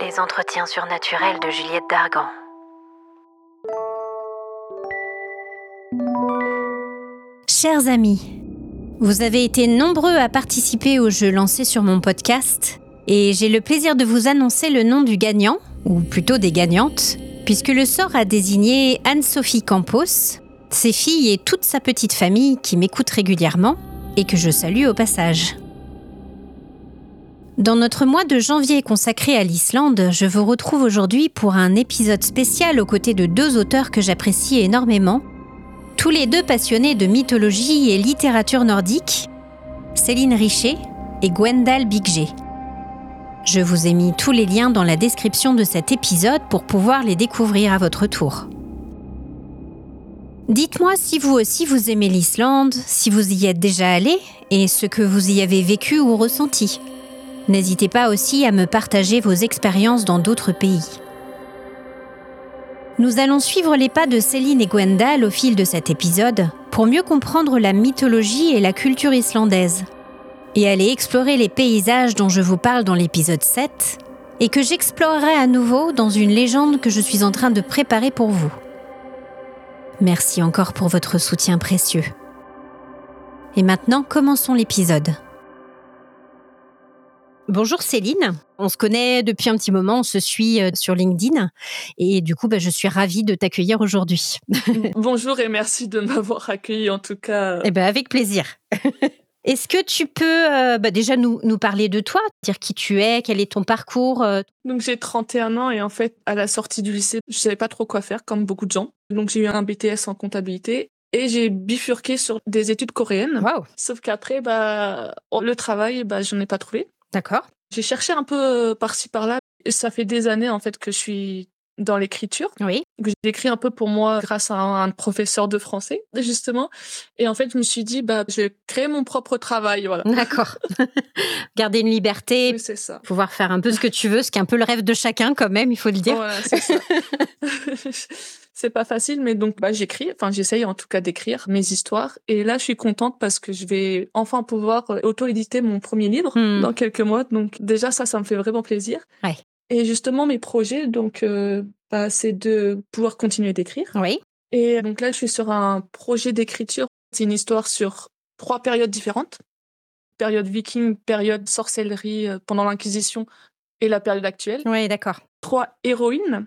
Les entretiens surnaturels de Juliette Dargan. Chers amis, vous avez été nombreux à participer au jeu lancé sur mon podcast et j'ai le plaisir de vous annoncer le nom du gagnant, ou plutôt des gagnantes, puisque le sort a désigné Anne-Sophie Campos, ses filles et toute sa petite famille qui m'écoutent régulièrement et que je salue au passage. Dans notre mois de janvier consacré à l'Islande, je vous retrouve aujourd'hui pour un épisode spécial aux côtés de deux auteurs que j'apprécie énormément, tous les deux passionnés de mythologie et littérature nordique, Céline Richer et Gwendal Bigger. Je vous ai mis tous les liens dans la description de cet épisode pour pouvoir les découvrir à votre tour. Dites-moi si vous aussi vous aimez l'Islande, si vous y êtes déjà allé et ce que vous y avez vécu ou ressenti. N'hésitez pas aussi à me partager vos expériences dans d'autres pays. Nous allons suivre les pas de Céline et Gwendal au fil de cet épisode pour mieux comprendre la mythologie et la culture islandaise, et aller explorer les paysages dont je vous parle dans l'épisode 7, et que j'explorerai à nouveau dans une légende que je suis en train de préparer pour vous. Merci encore pour votre soutien précieux. Et maintenant, commençons l'épisode. Bonjour Céline, on se connaît depuis un petit moment, on se suit euh, sur LinkedIn et du coup bah, je suis ravie de t'accueillir aujourd'hui. Bonjour et merci de m'avoir accueilli en tout cas. Eh ben avec plaisir. Est-ce que tu peux euh, bah, déjà nous, nous, parler de toi, dire qui tu es, quel est ton parcours euh? Donc j'ai 31 ans et en fait à la sortie du lycée, je savais pas trop quoi faire comme beaucoup de gens. Donc j'ai eu un BTS en comptabilité et j'ai bifurqué sur des études coréennes. Wow. Sauf qu'après bah le travail bah j'en ai pas trouvé. D'accord. J'ai cherché un peu par-ci par-là. Ça fait des années en fait que je suis dans l'écriture. Oui. J'ai écrit un peu pour moi grâce à un, professeur de français, justement. Et en fait, je me suis dit, bah, je vais créer mon propre travail, voilà. D'accord. Garder une liberté. Oui, c'est ça. Pouvoir faire un peu ce que tu veux, ce qui est un peu le rêve de chacun, quand même, il faut le dire. Voilà, c'est ça. c'est pas facile, mais donc, bah, j'écris. Enfin, j'essaye en tout cas d'écrire mes histoires. Et là, je suis contente parce que je vais enfin pouvoir auto-éditer mon premier livre Hmm. dans quelques mois. Donc, déjà, ça, ça me fait vraiment plaisir. Ouais. Et justement, mes projets, donc, euh, bah, c'est de pouvoir continuer d'écrire. Oui. Et donc là, je suis sur un projet d'écriture. C'est une histoire sur trois périodes différentes. Période viking, période sorcellerie euh, pendant l'Inquisition et la période actuelle. Oui, d'accord. Trois héroïnes.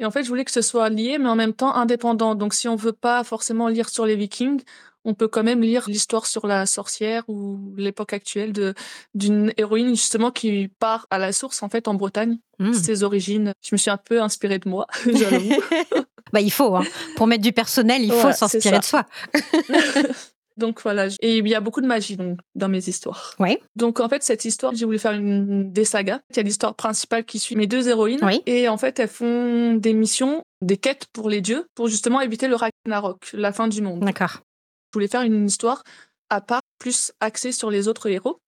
Et en fait, je voulais que ce soit lié, mais en même temps indépendant. Donc si on veut pas forcément lire sur les vikings, on peut quand même lire l'histoire sur la sorcière ou l'époque actuelle de d'une héroïne justement qui part à la source en fait en Bretagne. Hmm. Ses origines. Je me suis un peu inspirée de moi, j'avoue. bah, il faut, hein. pour mettre du personnel, il faut s'inspirer de soi. donc voilà, et il y a beaucoup de magie donc dans mes histoires. Oui. Donc en fait cette histoire, j'ai voulu faire une des sagas. Il y a l'histoire principale qui suit mes deux héroïnes Oui. et en fait elles font des missions, des quêtes pour les dieux pour justement éviter le Ragnarok, la fin du monde. D'accord. Je voulais faire une histoire à part, plus axée sur les autres héros.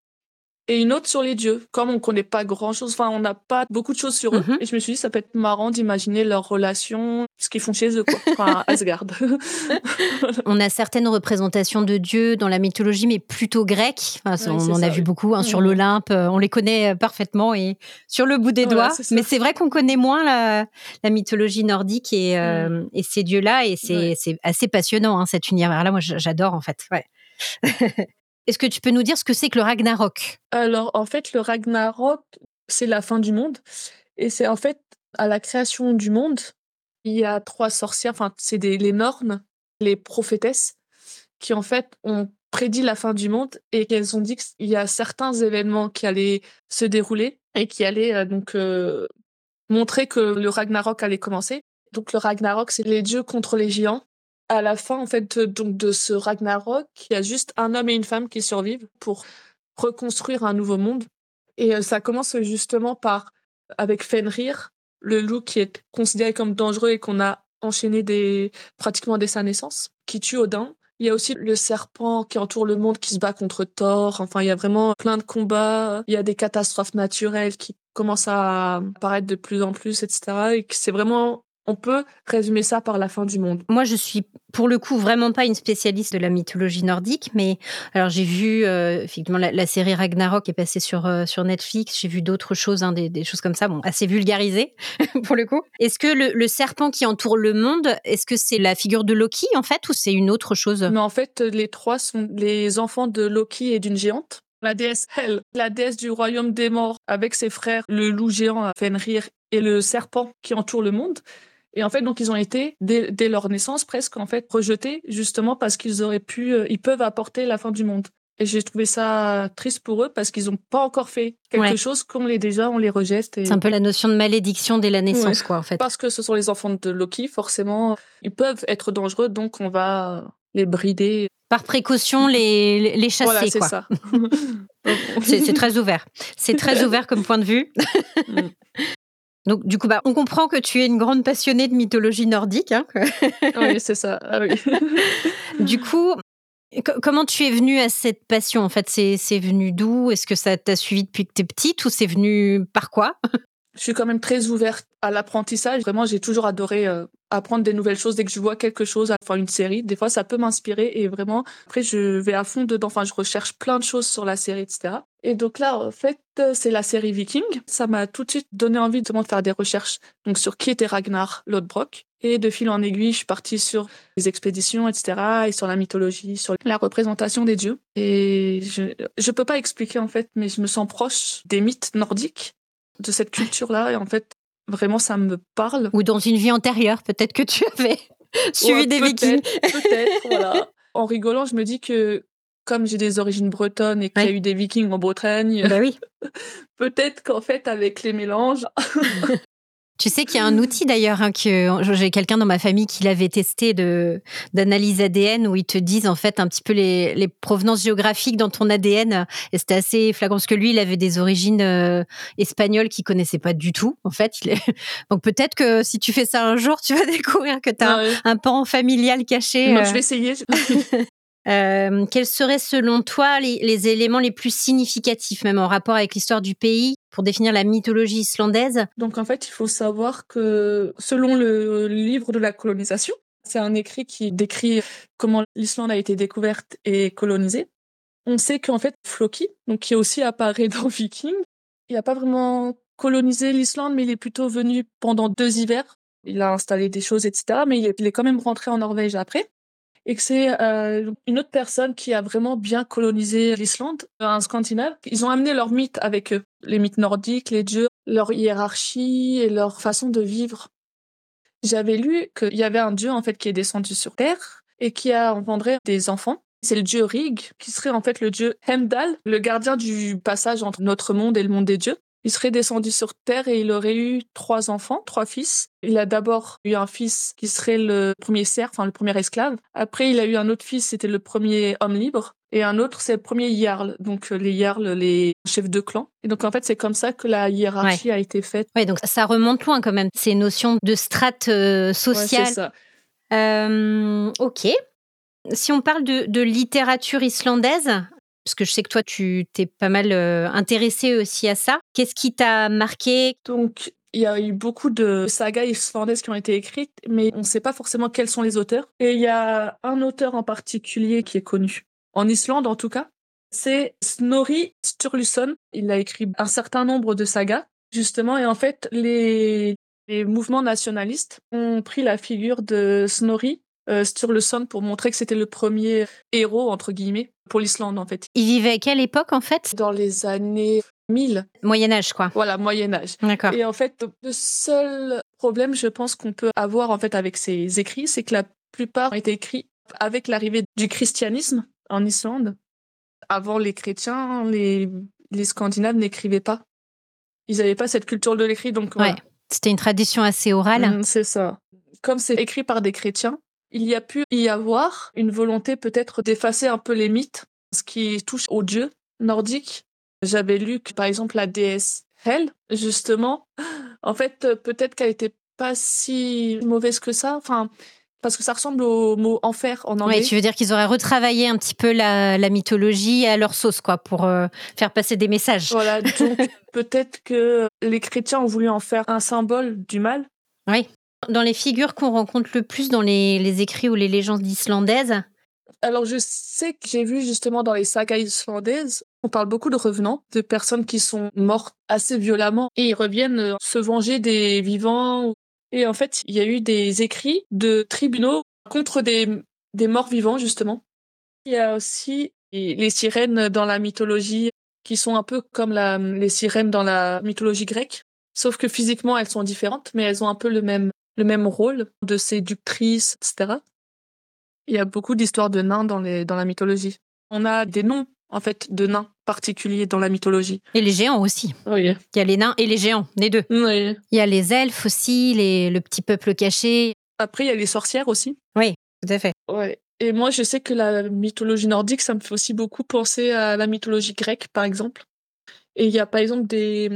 Et une autre sur les dieux. Comme on connaît pas grand chose, enfin, on n'a pas beaucoup de choses sur eux. Mhm. Et je me suis dit, ça peut être marrant d'imaginer leurs relations, ce qu'ils font chez eux, quoi. Enfin, Asgard. On a certaines représentations de dieux dans la mythologie, mais plutôt grecques. Enfin, Oui, on en a vu beaucoup hein, sur Mhm. l'Olympe. euh, On les connaît euh, parfaitement et sur le bout des Voilà, doigts. Mais c'est vrai qu'on connaît moins la, la mythologie nordique et, euh, et ces dieux-là. Et c'est assez passionnant, hein, cet univers-là. Moi, j'adore, en fait. Ouais. Est-ce que tu peux nous dire ce que c'est que le Ragnarok? Alors, en fait, le Ragnarok, c'est la fin du monde. Et c'est en fait, à la création du monde, il y a trois sorcières, enfin, c'est les Nornes, les prophétesses, qui en fait ont prédit la fin du monde et qu'elles ont dit qu'il y a certains événements qui allaient se dérouler et qui allaient euh, donc euh, montrer que le Ragnarok allait commencer. Donc le Ragnarok, c'est les dieux contre les géants. À la fin, en fait, de- donc de ce Ragnarok, il y a juste un homme et une femme qui survivent pour reconstruire un nouveau monde. Et euh, ça commence justement par avec Fenrir, le loup qui est considéré comme dangereux et qu'on a enchaîné des pratiquement dès sa naissance, qui tue Odin. Il y a aussi le serpent qui entoure le monde qui se bat contre Thor. Enfin, il y a vraiment plein de combats. Il y a des catastrophes naturelles qui commencent à apparaître de plus en plus, etc. Et c'est vraiment on peut résumer ça par la fin du monde. Moi, je suis pour le coup vraiment pas une spécialiste de la mythologie nordique, mais alors j'ai vu euh, effectivement la, série Ragnarok qui est passée sur euh, sur Netflix. J'ai vu d'autres choses, hein, des, choses comme ça, bon, assez vulgarisées pour le coup. Est-ce que le, serpent qui entoure le monde, est-ce que c'est la figure de Loki en fait, ou c'est une autre chose? Non, en fait, les trois sont les enfants de Loki et d'une géante. La déesse Hel, la déesse du royaume des morts, avec ses frères, le loup géant Fenrir et le serpent qui entoure le monde. Et en fait, donc, ils ont été, dès, leur naissance, presque, en fait, rejetés, justement parce qu'ils auraient pu, euh, ils peuvent apporter la fin du monde. Et j'ai trouvé ça triste pour eux parce qu'ils n'ont pas encore fait quelque chose qu'on les déjà, on les rejette. C'est un peu la notion de malédiction dès la naissance, quoi, en fait. Parce que ce sont les enfants de Loki, forcément, ils peuvent être dangereux, donc on va les brider. Par précaution, les, les chasser, voilà, c'est ça. c'est très ouvert. C'est très ouvert comme point de vue. Donc, du coup, bah, on comprend que tu es une grande passionnée de mythologie nordique. Hein. oui, c'est ça. Ah du coup, comment tu es venue à cette passion En fait, c'est venu d'où? Est-ce que ça t'a suivi depuis que tu es petite ou c'est venu par quoi? Je suis quand même très ouverte à l'apprentissage. Vraiment, j'ai toujours adoré euh, apprendre des nouvelles choses. Dès que je vois quelque chose, enfin une série, des fois ça peut m'inspirer et vraiment, après je vais à fond dedans. Enfin, je recherche plein de choses sur la série, etc. Et donc là, en fait, c'est la série Viking. Ça m'a tout de suite donné envie de faire des recherches donc sur qui était Ragnar Lodbrok. Et de fil en aiguille, je suis partie sur les expéditions, etc. et sur la mythologie, sur la représentation des dieux. Et je, je peux pas expliquer en fait, mais je me sens proche des mythes nordiques de cette culture-là. Et en fait, vraiment, ça me parle. Ou dans une vie antérieure, peut-être que tu avais suivi des vikings. Peut-être, voilà. En rigolant, je me dis que comme j'ai des origines bretonnes et qu'il y a eu des vikings en Bretagne, bah oui. peut-être qu'en fait, avec les mélanges, Tu sais qu'il y a un outil d'ailleurs, hein, que j'ai quelqu'un dans ma famille qui l'avait testé de d'analyse ADN où ils te disent en fait un petit peu les, les provenances géographiques dans ton ADN et c'était assez flagrant parce que lui il avait des origines euh, espagnoles qu'il connaissait pas du tout en fait. Il est... Donc peut-être que si tu fais ça un jour, tu vas découvrir que tu as un, pan familial caché. Moi, je euh. vais essayer. Euh, quels seraient selon toi les, éléments les plus significatifs, même en rapport avec l'histoire du pays, pour définir la mythologie islandaise Donc en fait, il faut savoir que selon le livre de la colonisation, c'est un écrit qui décrit comment l'Islande a été découverte et colonisée. On sait qu'en fait, Floki, donc qui aussi apparaît dans Viking, il n'a pas vraiment colonisé l'Islande, mais il est plutôt venu pendant deux hivers. Il a installé des choses, etc. Mais il est quand même rentré en Norvège après et que c'est euh, une autre personne qui a vraiment bien colonisé l'Islande, un Scandinave. Ils ont amené leurs mythes avec eux, les mythes nordiques, les dieux, leur hiérarchie et leur façon de vivre. J'avais lu qu'il y avait un dieu en fait qui est descendu sur Terre et qui a engendré des enfants. C'est le dieu Rig, qui serait en fait le dieu Hemdal, le gardien du passage entre notre monde et le monde des dieux il serait descendu sur Terre et il aurait eu trois enfants, trois fils. Il a d'abord eu un fils qui serait le premier cerf, enfin le premier esclave. Après, il a eu un autre fils, c'était le premier homme libre. Et un autre, c'est le premier Jarl. Donc, euh, les Jarls, les chefs de clan. Et donc, en fait, c'est comme ça que la hiérarchie a été faite. Oui, donc ça remonte loin quand même. Ces notions de strate euh, sociale. Ouais, c'est ça. Euh, ok. Si on parle de, de littérature islandaise, parce que je sais que toi, tu t'es pas mal euh, intéressé aussi à ça. Qu'est-ce qui t'a marqué? Donc, il y a eu beaucoup de sagas islandaises qui ont été écrites, mais on ne sait pas forcément quels sont les auteurs. Et il y a un auteur en particulier qui est connu, en Islande en tout cas. C'est Snorri Sturluson. Il a écrit un certain nombre de sagas, justement, et en fait, les, les mouvements nationalistes ont pris la figure de Snorri euh, Sturluson pour montrer que c'était le premier héros, entre guillemets, pour l'Islande, en fait. Il vivait à quelle époque, en fait? Dans les années 1000. Moyen Âge, quoi. Voilà, Moyen Âge. D'accord. Et en fait, le seul problème, je pense, qu'on peut avoir, en fait, avec ces écrits, c'est que la plupart ont été écrits avec l'arrivée du christianisme en Islande. Avant les chrétiens, les, les Scandinaves n'écrivaient pas. Ils n'avaient pas cette culture de l'écrit, donc ouais. C'était une tradition assez orale. Mm, c'est ça. Comme c'est écrit par des chrétiens, il y a pu y avoir une volonté peut-être d'effacer un peu les mythes, ce qui touche aux dieux nordiques. J'avais lu que, par exemple, la déesse Hel, justement, en fait, peut-être qu'elle était pas si mauvaise que ça. Enfin, parce que ça ressemble au mot enfer en anglais. Oui, tu veux dire qu'ils auraient retravaillé un petit peu la, mythologie à leur sauce, quoi, pour euh, faire passer des messages. Voilà, donc peut-être que les chrétiens ont voulu en faire un symbole du mal. Oui. Dans les figures qu'on rencontre le plus dans les, écrits ou les légendes islandaises? Alors, je sais que j'ai vu justement dans les sagas islandaises, on parle beaucoup de revenants, de personnes qui sont mortes assez violemment et ils reviennent euh, se venger des vivants. Et en fait, il y a eu des écrits de tribunaux contre des, des morts vivants, justement. Il y a aussi les sirènes dans la mythologie qui sont un peu comme les sirènes dans la mythologie grecque. Sauf que physiquement, elles sont différentes, mais elles ont un peu le même, le même rôle de séductrices, etc. Il y a beaucoup d'histoires de nains dans, les, dans la mythologie. On a des noms, en fait, de nains particuliers dans la mythologie. Et les géants aussi. Oui. Il y a les nains et les géants, les deux. oui. Il y a les elfes aussi, les, le petit peuple caché. Après, il y a les sorcières aussi. Oui, tout à fait. Ouais. Et moi, je sais que la mythologie nordique, ça me fait aussi beaucoup penser à la mythologie grecque, par exemple. Et il y a, par exemple, des,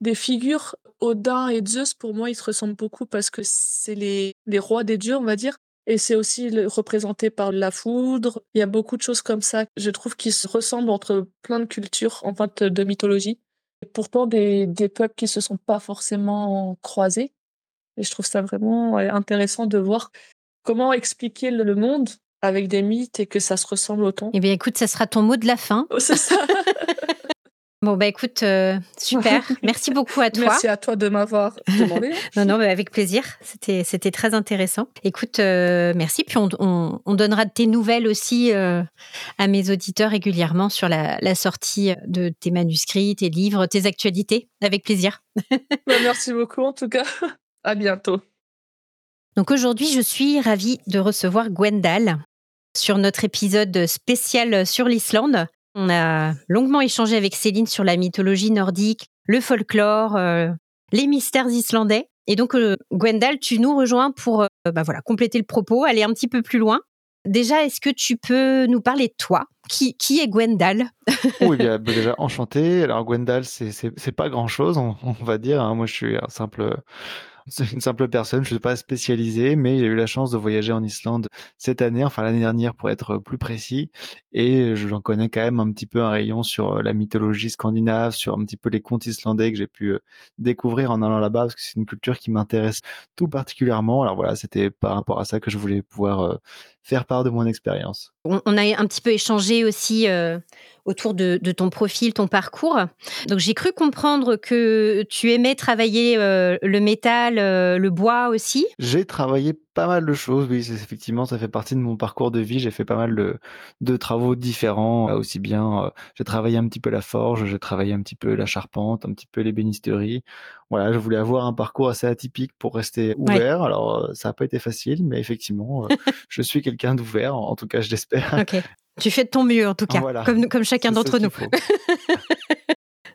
des figures, Odin et Zeus, pour moi, ils se ressemblent beaucoup parce que c'est les, les rois des dieux, on va dire. Et c'est aussi le- représenté par la foudre. Il y a beaucoup de choses comme ça, je trouve, qui se ressemblent entre plein de cultures, en fait, de mythologie. Et pourtant, des, des peuples qui se sont pas forcément croisés. Et je trouve ça vraiment intéressant de voir comment expliquer le le monde avec des mythes et que ça se ressemble autant. Eh bien, écoute, ça sera ton mot de la fin. Oh, c'est ça. Bon, bah écoute, euh, super. Merci beaucoup à toi. Merci à toi de m'avoir demandé. Non, non, mais avec plaisir. C'était, c'était très intéressant. Écoute, euh, merci. Puis on, on, on donnera tes nouvelles aussi euh, à mes auditeurs régulièrement sur la, la sortie de tes manuscrits, tes livres, tes actualités. Avec plaisir. Bah, merci beaucoup en tout cas. À bientôt. Donc aujourd'hui, je suis ravie de recevoir Gwendal sur notre épisode spécial sur l'Islande. On a longuement échangé avec Céline sur la mythologie nordique, le folklore, euh, les mystères islandais. Et donc, euh, Gwendal, tu nous rejoins pour euh, bah voilà, compléter le propos, aller un petit peu plus loin. Déjà, est-ce que tu peux nous parler de toi? Qui, est Gwendal? Oui, bien, bah, déjà enchanté. Alors Gwendal, c'est pas grand-chose, on, on va dire. hein. Moi, je suis un simple, c'est une simple personne. Je suis pas spécialisé, mais j'ai eu la chance de voyager en Islande cette année, enfin l'année dernière pour être plus précis. Et j'en connais quand même un petit peu un rayon sur euh, la mythologie scandinave, sur un petit peu les contes islandais que j'ai pu euh, découvrir en allant là-bas, parce que c'est une culture qui m'intéresse tout particulièrement. Alors voilà, c'était par rapport à ça que je voulais pouvoir euh, faire part de mon expérience. on, a un petit peu échangé aussi autour de, de ton profil, ton parcours. Donc j'ai cru comprendre que tu aimais travailler euh, le métal, euh, le bois aussi. J'ai travaillé pas mal de choses, oui, effectivement, ça fait partie de mon parcours de vie. J'ai fait pas mal de, de travaux différents, euh, aussi bien, euh, j'ai travaillé un petit peu la forge, j'ai travaillé un petit peu la charpente, un petit peu l'ébénisterie. Voilà, je voulais avoir un parcours assez atypique pour rester ouvert. Alors, ça n'a pas été facile, mais effectivement, je suis quelqu'un d'ouvert, en, en tout cas, je l'espère. Ok. Tu fais de ton mieux en tout cas, Voilà. comme, comme chacun d'entre nous.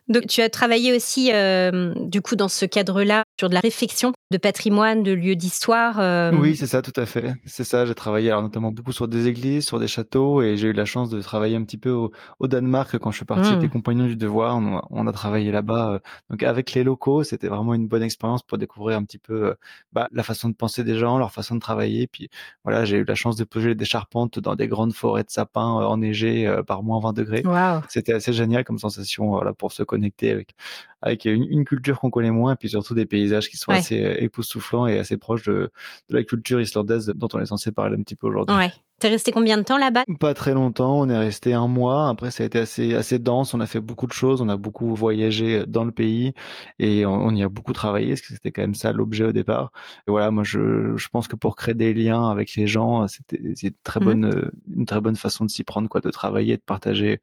Donc tu as travaillé aussi euh, du coup dans ce cadre-là sur de la réflexion de patrimoine, de lieux d'histoire. euh, Oui, c'est ça, tout à fait. C'est ça, j'ai travaillé alors notamment beaucoup sur des églises, sur des châteaux, et j'ai eu la chance de travailler un petit peu au, au Danemark quand je suis parti Mm. avec les compagnons du devoir. On, a- on a travaillé là-bas, euh, donc avec les locaux, c'était vraiment une bonne expérience pour découvrir un petit peu bah, la façon de penser des gens, leur façon de travailler. Puis voilà, j'ai eu la chance de poser des charpentes dans des grandes forêts de sapins enneigées par moins 20 degrés. Waouh. C'était assez génial comme sensation voilà, pour se connecter avec, avec une, une culture qu'on connaît moins, et puis surtout des paysages qui sont Ouais. assez euh, époustouflants et assez proches de, de la culture islandaise dont on est censé parler un petit peu aujourd'hui. Ouais. T'es resté combien de temps là-bas? Pas très longtemps, on est resté un mois. Après, ça a été assez assez dense. On a fait beaucoup de choses, on a beaucoup voyagé dans le pays et on, on y a beaucoup travaillé, parce que c'était quand même ça l'objet au départ. Et voilà, moi, je, je pense que pour créer des liens avec les gens, c'était c'est une très bonne euh, une très bonne façon de s'y prendre, quoi, de travailler, de partager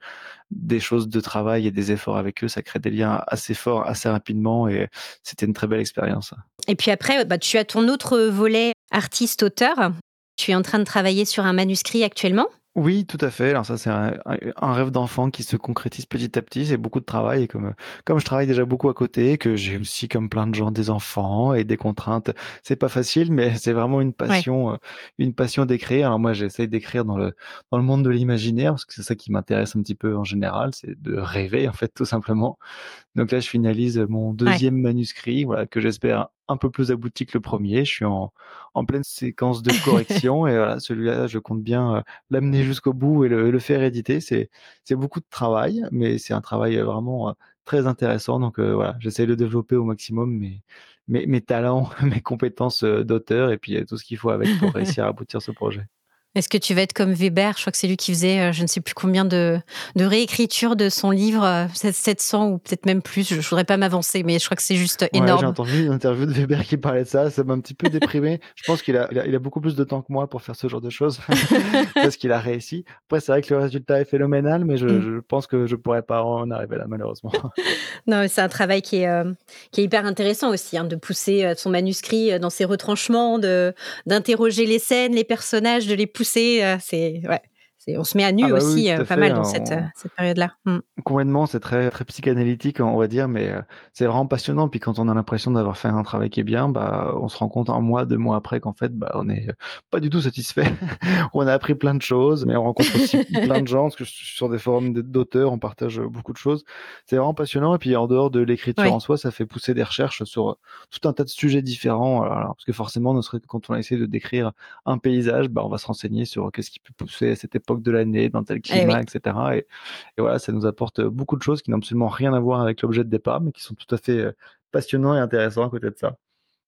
des choses de travail et des efforts avec eux. Ça crée des liens assez forts, assez rapidement, et c'était une très belle expérience. Et puis après, bah, tu as ton autre volet artiste-auteur. Tu es en train de travailler sur un manuscrit actuellement. Oui, tout à fait. Alors ça, c'est un, rêve d'enfant qui se concrétise petit à petit. C'est beaucoup de travail et comme comme je travaille déjà beaucoup à côté, que j'ai aussi comme plein de gens des enfants et des contraintes, c'est pas facile, mais c'est vraiment une passion, euh, une passion d'écrire. Alors moi, j'essaie d'écrire dans le dans le monde de l'imaginaire parce que c'est ça qui m'intéresse un petit peu en général, c'est de rêver en fait tout simplement. Donc là, je finalise mon deuxième manuscrit, voilà que j'espère un peu plus abouti que le premier. Je suis en en pleine séquence de correction et voilà, celui-là, je compte bien euh, l'amener jusqu'au bout et le, le faire éditer. C'est beaucoup de travail, mais c'est un travail euh, vraiment euh, très intéressant. Donc voilà, j'essaie de développer au maximum mes, mes, mes talents, mes compétences d'auteur et puis tout ce qu'il faut avec pour réussir à aboutir ce projet. Est-ce que tu vas être comme Weber? Je crois que c'est lui qui faisait euh, je ne sais plus combien de, de réécritures de son livre, 700 euh, ou peut-être même plus. Je ne voudrais pas m'avancer, mais je crois que c'est juste énorme. J'ai entendu une interview de Weber qui parlait de ça. Ça m'a un petit peu déprimé. je pense qu'il a, il a, beaucoup plus de temps que moi pour faire ce genre de choses parce qu'il a réussi. Après, c'est vrai que le résultat est phénoménal, mais je, mm. je pense que je ne pourrais pas en arriver là, malheureusement. non, c'est un travail qui est, euh, qui est hyper intéressant aussi, hein, de pousser son manuscrit dans ses retranchements, d'interroger les scènes, les personnages, de les pousser. Euh, c'est ouais, on se met à nu ah bah aussi euh, pas mal dans cette, euh, cette période-là. Complètement, c'est très, très psychanalytique, on va dire, mais c'est vraiment passionnant. Puis quand on a l'impression d'avoir fait un travail qui est bien, bah, on se rend compte un mois, deux mois après qu'en fait, bah, on n'est pas du tout satisfait. on a appris plein de choses, mais on rencontre aussi plein de gens, parce que sur des forums d'auteurs, on partage beaucoup de choses. C'est vraiment passionnant. Et puis en dehors de l'écriture en soi, ça fait pousser des recherches sur tout un tas de sujets différents. parce que forcément, quand on a essayé de décrire un paysage, bah, on va se renseigner sur qu'est-ce qui peut pousser à cette époque de l'année, dans tel eh climat, etc. Et, voilà, ça nous apporte beaucoup de choses qui n'ont absolument rien à voir avec l'objet de départ, mais qui sont tout à fait euh, passionnants et intéressants à côté de ça.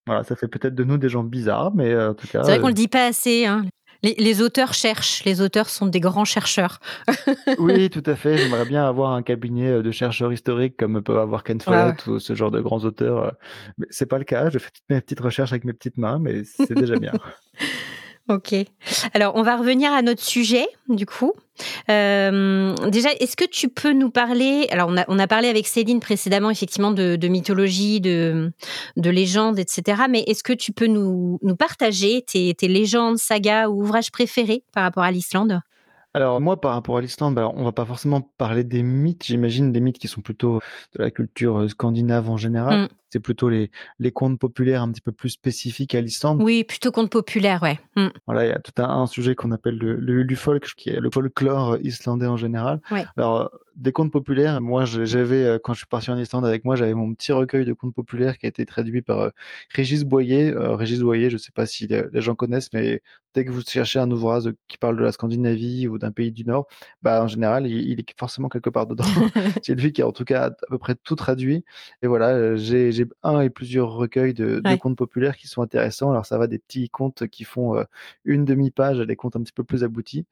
Voilà, ça fait peut-être de nous des gens bizarres, mais euh, en tout cas. C'est vrai qu'on le dit pas assez. Hein. Les, auteurs cherchent, les auteurs sont des grands chercheurs. oui, tout à fait. J'aimerais bien avoir un cabinet euh, de chercheurs historiques comme peut avoir Ken Follett ou ce genre de grands auteurs. Mais c'est pas le cas. Je fais toutes mes petites recherches avec mes petites mains, mais c'est déjà bien. Ok. Alors, on va revenir à notre sujet, du coup. Euh, déjà, est-ce que tu peux nous parler Alors, on a, on a parlé avec Céline précédemment, effectivement, de, mythologie, de, de légendes, etc. Mais est-ce que tu peux nous, nous partager tes, tes légendes, sagas ou ouvrages préférés par rapport à l'Islande? Alors moi, par rapport à l'Islande, bah, on va pas forcément parler des mythes. J'imagine des mythes qui sont plutôt de la culture euh, scandinave en général. Mmh. C'est plutôt les, les contes populaires un petit peu plus spécifiques à l'Islande. Oui, plutôt contes populaires, ouais. Mmh. Voilà, il y a tout un, sujet qu'on appelle le, le, folk, qui est le folklore islandais en général. Alors des contes populaires. Moi, j'avais, euh, quand je suis parti en Islande avec moi, j'avais mon petit recueil de contes populaires qui a été traduit par euh, Régis Boyer. Euh, Régis Boyer, je ne sais pas si les, gens connaissent, mais dès que vous cherchez un ouvrage qui parle de la Scandinavie ou d'un pays du Nord, bah, en général, il, est forcément quelque part dedans. c'est lui qui a en tout cas à peu près tout traduit. Et voilà, j'ai un et plusieurs recueils de, contes populaires qui sont intéressants. Alors, ça va des petits contes qui font une demi-page à des contes un petit peu plus aboutis.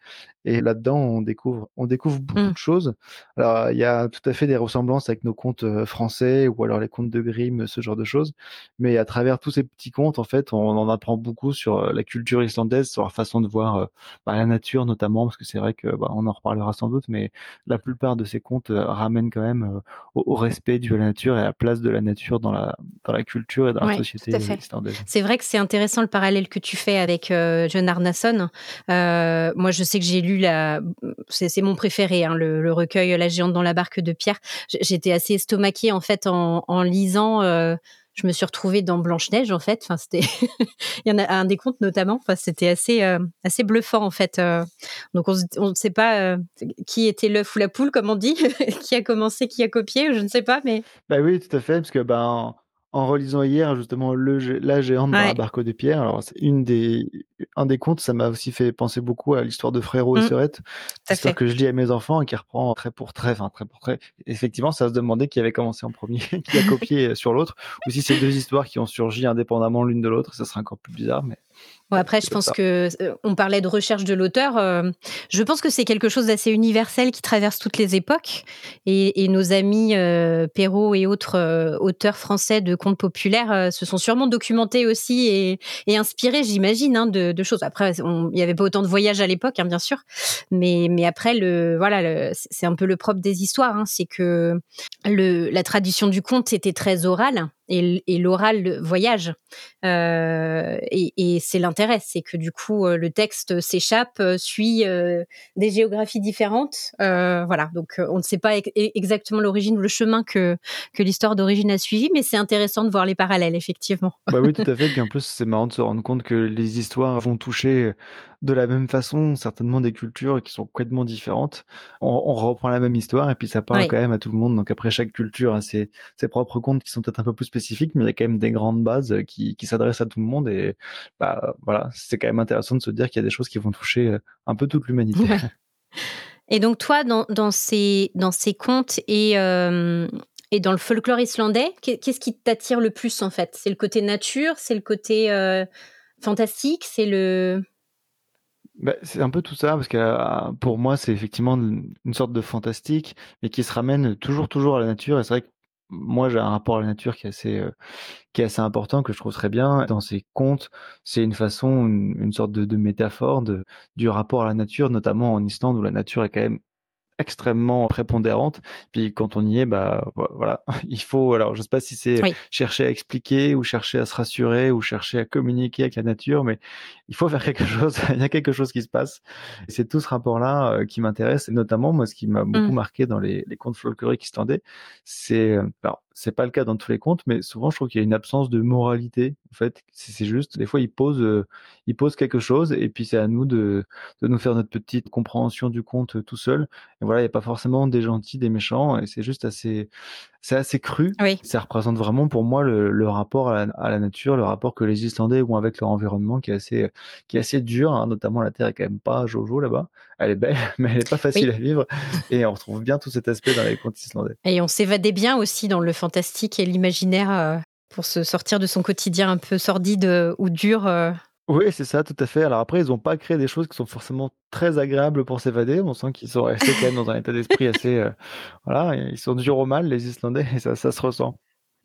Et là-dedans, on découvre, on découvre beaucoup mmh. de choses. Alors, il y a tout à fait des ressemblances avec nos contes euh, français ou alors les contes de Grimm, ce genre de choses. Mais à travers tous ces petits contes, en fait, on en apprend beaucoup sur euh, la culture islandaise, sur leur façon de voir euh, bah, la nature notamment, parce que c'est vrai que bah, on en reparlera sans doute, mais la plupart de ces contes ramènent quand même au, respect dû à la nature et à la place de la nature dans la, dans la culture et dans la société. C'est vrai que c'est intéressant le parallèle que tu fais avec John Arnason. moi, je sais que j'ai lu la, c'est mon préféré, hein, le, le recueil La géante dans la barque de pierre. J'étais assez estomaquée en fait en, lisant. Euh, je me suis retrouvée dans Blanche Neige en fait. Enfin, c'était il y en a un des contes notamment. Enfin, c'était assez euh, assez bluffant en fait. Euh. donc on ne sait pas qui était l'œuf ou la poule comme on dit, qui a commencé, qui a copié, je ne sais pas, mais. Bah oui, tout à fait, parce que ben en relisant hier justement le la géante dans la barque de pierre. Alors c'est une des un des contes, ça m'a aussi fait penser beaucoup à l'histoire de Frérot et mmh. Sœurette, l'histoire que je lis à mes enfants et qui reprend très pour très, enfin très pour très. Effectivement, ça se demandait qui avait commencé en premier, qui a copié sur l'autre, ou si c'est deux histoires qui ont surgi indépendamment l'une de l'autre, ça serait encore plus bizarre, mais après, je pense que euh, on parlait de recherche de l'auteur. Euh, je pense que c'est quelque chose d'assez universel qui traverse toutes les époques. Et, nos amis euh, Perrault et autres auteurs français de contes populaires se sont sûrement documentés aussi et, inspirés, j'imagine, hein, de, choses. Après, il n'y avait pas autant de voyages à l'époque, hein, bien sûr. Mais, mais après, le, voilà, c'est un peu le propre des histoires. Hein, c'est que le, la tradition du conte était très orale et, l'oral voyage. Euh, et, c'est l'intérêt, c'est que du coup, euh, le texte s'échappe, euh, suit des géographies différentes. voilà, donc on ne sait pas exactement l'origine ou le chemin que, que l'histoire d'origine a suivi, mais c'est intéressant de voir les parallèles, effectivement. Bah oui, tout à fait. Puis en plus, c'est marrant de se rendre compte que les histoires vont toucher de la même façon, certainement des cultures qui sont complètement différentes. On, reprend la même histoire et puis ça parle quand même à tout le monde. Donc après, chaque culture a ses, propres contes qui sont peut-être un peu plus spécifiques, mais il y a quand même des grandes bases qui, s'adressent à tout le monde. Et bah, voilà, c'est quand même intéressant de se dire qu'il y a des choses qui vont toucher euh, un peu toute l'humanité. Et donc toi, dans, ces, dans ces contes et, euh, Et dans le folklore islandais, qu'est-ce qui t'attire le plus en fait? C'est le côté nature, c'est le côté euh, fantastique, c'est le. Bah, c'est un peu tout ça, parce que euh, pour moi, c'est effectivement une sorte de fantastique, mais qui se ramène toujours, toujours à la nature. Et c'est vrai que moi, j'ai un rapport à la nature qui est assez, euh, qui est assez important, que je trouve très bien. Dans ces contes, c'est une façon, une, sorte de, métaphore du rapport à la nature, notamment en Islande, où la nature est quand même extrêmement prépondérante. Puis quand on y est, bah voilà, il faut. Alors je sais pas si c'est chercher à expliquer ou chercher à se rassurer ou chercher à communiquer avec la nature, mais il faut faire quelque chose. il y a quelque chose qui se passe. C'est tout ce rapport-là euh, qui m'intéresse, et notamment moi, ce qui m'a beaucoup mmh. marqué dans les, les contes folkloriques islandais, c'est euh, alors c'est pas le cas dans tous les contes, mais souvent je trouve qu'il y a une absence de moralité. En fait, c'est juste des fois ils posent, euh, ils posent quelque chose et puis c'est à nous de, de nous faire notre petite compréhension du conte euh, tout seul. Et voilà, il n'y a pas forcément des gentils, des méchants, et c'est juste assez, c'est assez cru. Oui. Ça représente vraiment pour moi le, le rapport à la, à la, nature, le rapport que les Islandais ont avec leur environnement qui est assez, qui est assez dur. Hein. notamment la terre est quand même pas jojo là-bas. Elle est belle, mais elle est pas facile à vivre. Et on retrouve bien tout cet aspect dans les contes islandais. Et on s'évadait bien aussi dans le fantastique et l'imaginaire euh, pour se sortir de son quotidien un peu sordide euh, ou dur. Euh. Oui, c'est ça, tout à fait. Alors après, ils n'ont pas créé des choses qui sont forcément très agréables pour s'évader. On sent qu'ils sont restés quand même dans un état d'esprit assez. voilà, ils sont durs au mal, les Islandais, et ça, ça se ressent.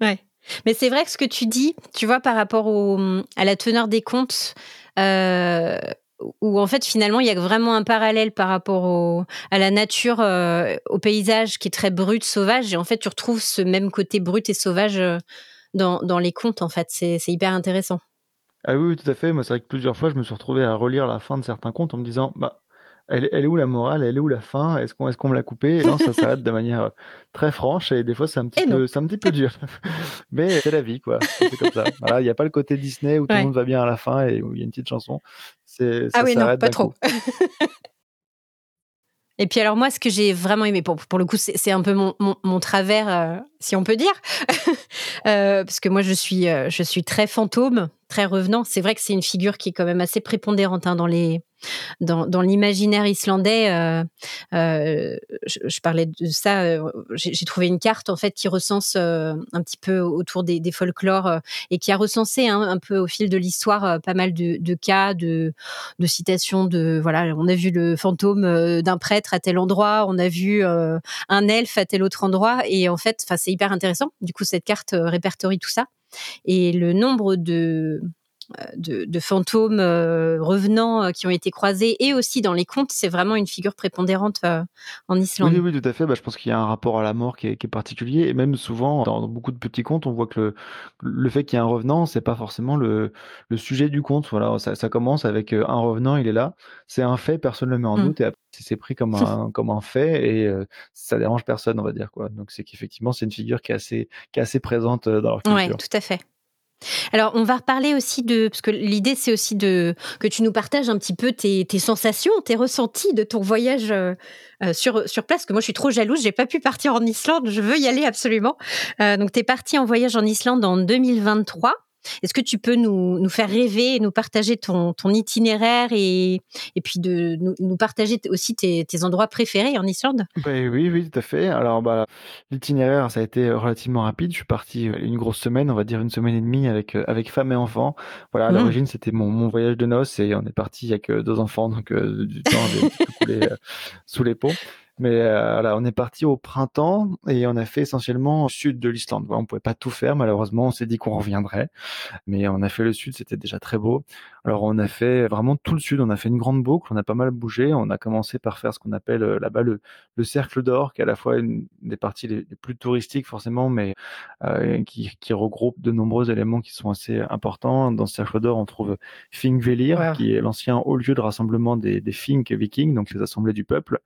Ouais. Mais c'est vrai que ce que tu dis, tu vois, par rapport au, à la teneur des contes, euh, où en fait finalement il y a vraiment un parallèle par rapport au, à la nature, euh, au paysage qui est très brut, sauvage, et en fait tu retrouves ce même côté brut et sauvage euh, dans, dans, les contes en fait. C'est hyper intéressant. Ah oui, tout à fait. Moi, c'est vrai que plusieurs fois, je me suis retrouvé à relire la fin de certains contes en me disant, bah, elle, est où la morale? Elle est où la fin? Est-ce qu'on est qu'on me l'a coupé Et non, ça s'arrête de manière euh, très franche et des fois c'est un petit peu c'est un petit peu dur. Mais c'est la vie quoi. C'est comme ça. Voilà, il n'y a pas le côté Disney où tout le monde va bien à la fin et où il y a une petite chanson. C'est ah oui non, pas trop. Et puis alors moi, ce que j'ai vraiment aimé, pour, pour le coup, c'est un peu mon, mon, travers, euh, si on peut dire, euh, parce que moi, je suis, je suis très fantôme, très revenant. C'est vrai que c'est une figure qui est quand même assez prépondérante hein, dans les dans, l'imaginaire islandais. Euh, euh, je, parlais de ça. Euh, j'ai trouvé une carte en fait qui recense un petit peu autour des, folklores et qui a recensé hein, un peu au fil de l'histoire pas mal de, cas, de, citations. De voilà, on a vu le fantôme d'un prêtre à tel endroit, on a vu un elfe à tel autre endroit, et en fait, c'est hyper intéressant. Du coup, cette carte répertorie tout ça. Et le nombre de, de, fantômes euh, revenants euh, qui ont été croisés et aussi dans les contes, c'est vraiment une figure prépondérante euh, en Islande. Oui, oui, tout à fait. Bah, je pense qu'il y a un rapport à la mort qui est, particulier et même souvent dans, beaucoup de petits contes, on voit que le, le fait qu'il y ait un revenant, c'est pas forcément le, le, sujet du conte. Voilà, ça, ça, commence avec un revenant, il est là, c'est un fait, personne ne le met en mmh. doute et après c'est pris comme un, comme un fait et ça dérange personne, on va dire quoi. Donc c'est qu'effectivement c'est une figure qui est assez, qui est assez présente dans leur culture. Oui, tout à fait. Alors, on va reparler aussi de, parce que l'idée, c'est aussi de que tu nous partages un petit peu tes, sensations, tes ressentis de ton voyage euh, euh, sur, sur place. Que moi, je suis trop jalouse, j'ai pas pu partir en Islande, je veux y aller absolument. Euh, donc, tu es parti en voyage en Islande en 2023. Est-ce que tu peux nous, nous, faire rêver et nous partager ton, ton itinéraire et, et puis de nous, nous partager aussi tes, tes, endroits préférés en Islande? Ben Oui, oui, tout à fait. Alors, bah, l'itinéraire, ça a été relativement rapide. Je suis parti euh, une grosse semaine, on va dire une semaine et demie avec, euh, avec femme et enfant. Voilà, à mmh. l'origine, c'était mon, mon, voyage de noces et on est parti avec deux enfants, donc euh, du temps avait coulé sous les ponts. Mais euh, voilà, on est parti au printemps et on a fait essentiellement le sud de l'Islande. On pouvait pas tout faire, malheureusement. On s'est dit qu'on reviendrait, mais on a fait le sud. C'était déjà très beau. Alors on a fait vraiment tout le sud. On a fait une grande boucle. On a pas mal bougé. On a commencé par faire ce qu'on appelle euh, là-bas le, le, cercle d'or, qui est à la fois une des parties les, plus touristiques forcément, mais euh, qui, qui, regroupe de nombreux éléments qui sont assez importants. Dans ce cercle d'or, on trouve Finkvelir, qui est l'ancien haut lieu de rassemblement des, des Fink vikings, donc les assemblées du peuple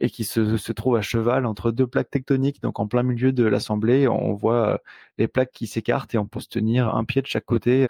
et qui se, se, trouve à cheval entre deux plaques tectoniques. Donc en plein milieu de l'assemblée, on voit euh, les plaques qui s'écartent et on peut se tenir un pied de chaque côté.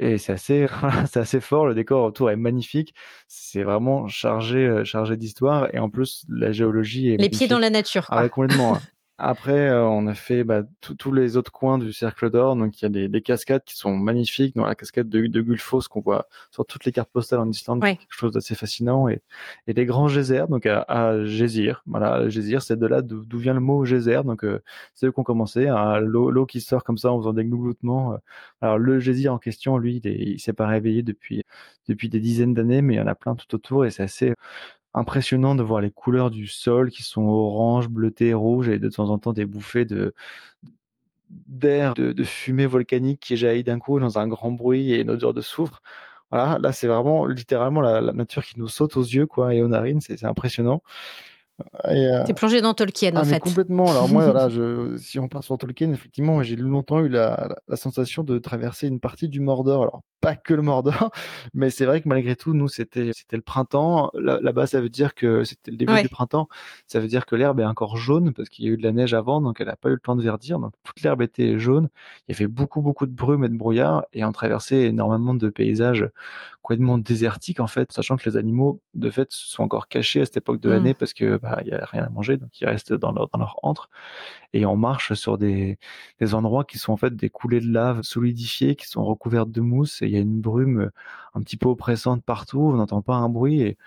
Et c'est assez, c'est assez fort. Le décor autour est magnifique. C'est vraiment chargé, euh, chargé d'histoire. Et en plus, la géologie est. Les pieds dans la nature. Ah, complètement. Après, euh, on a fait bah, tous les autres coins du Cercle d'Or. Donc, il y a des, des, cascades qui sont magnifiques. Dans la cascade de, de Gulfos qu'on voit sur toutes les cartes postales en Islande, quelque chose d'assez fascinant. Et, et des grands geysers, donc à, à Gézir. Voilà, Gézir, c'est de là d'où vient le mot geyser. Donc, euh, c'est eux qui ont commencé. Hein, L'eau qui sort comme ça en faisant des glougloutements. Euh. Alors, le geyser en question, lui, il, il s'est pas réveillé depuis, depuis des dizaines d'années, mais il y en a plein tout autour et c'est assez impressionnant de voir les couleurs du sol qui sont orange, bleuté, rouge et de temps en temps des bouffées d'air, de, fumée volcanique qui jaillit d'un coup dans un grand bruit et une odeur de soufre. Voilà, là c'est vraiment littéralement la, nature qui nous saute aux yeux quoi et aux narines, c'est impressionnant. Euh... T'es plongé dans Tolkien ah, en fait. Complètement. Alors moi, je... si on part sur Tolkien, effectivement, j'ai longtemps eu la, la, sensation de traverser une partie du Mordor. Alors pas que le Mordor, mais c'est vrai que malgré tout, nous, c'était c'était le printemps. Là-bas, ça veut dire que c'était le début du printemps. Ça veut dire que l'herbe est encore jaune parce qu'il y a eu de la neige avant, donc elle n'a pas eu le temps de verdir. Donc toute l'herbe était jaune. Il y avait beaucoup beaucoup de brume et de brouillard, et on traversait énormément de paysages complètement désertiques en fait, sachant que les animaux de fait sont encore cachés à cette époque de mmh. l'année parce que bah il y a rien à manger, donc ils restent dans leur dans leur antre et on marche sur des, des endroits qui sont en fait des coulées de lave solidifiées, qui sont recouvertes de mousse, et il y a une brume euh, un petit peu oppressante partout, on n'entend pas un bruit, et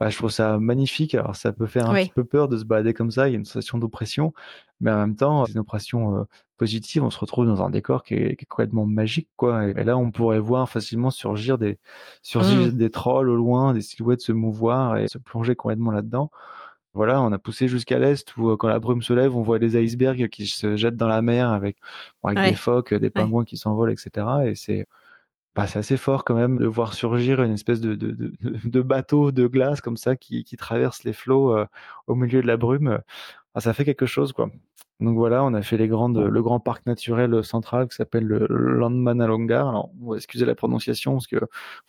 bah, je trouve ça magnifique. Alors ça peut faire un petit peu peur de se balader comme ça, il y a une sensation d'oppression, mais en même temps, c'est une oppression euh, positive, on se retrouve dans un décor qui est, qui est complètement magique, quoi. Et, là, on pourrait voir facilement surgir des, surgir mmh. des trolls au loin, des silhouettes se mouvoir et se plonger complètement là-dedans. Voilà, on a poussé jusqu'à l'est où euh, quand la brume se lève, on voit des icebergs qui se jettent dans la mer avec, avec des phoques, des pingouins qui s'envolent, etc. Et c'est bah, c'est assez fort quand même de voir surgir une espèce de, de, de, de bateau de glace comme ça qui, qui traverse les flots euh, au milieu de la brume. Ah, ça fait quelque chose, quoi. Donc voilà, on a fait les grandes, le grand parc naturel central qui s'appelle le Landmannalongar. Alors, on va excuser la prononciation parce que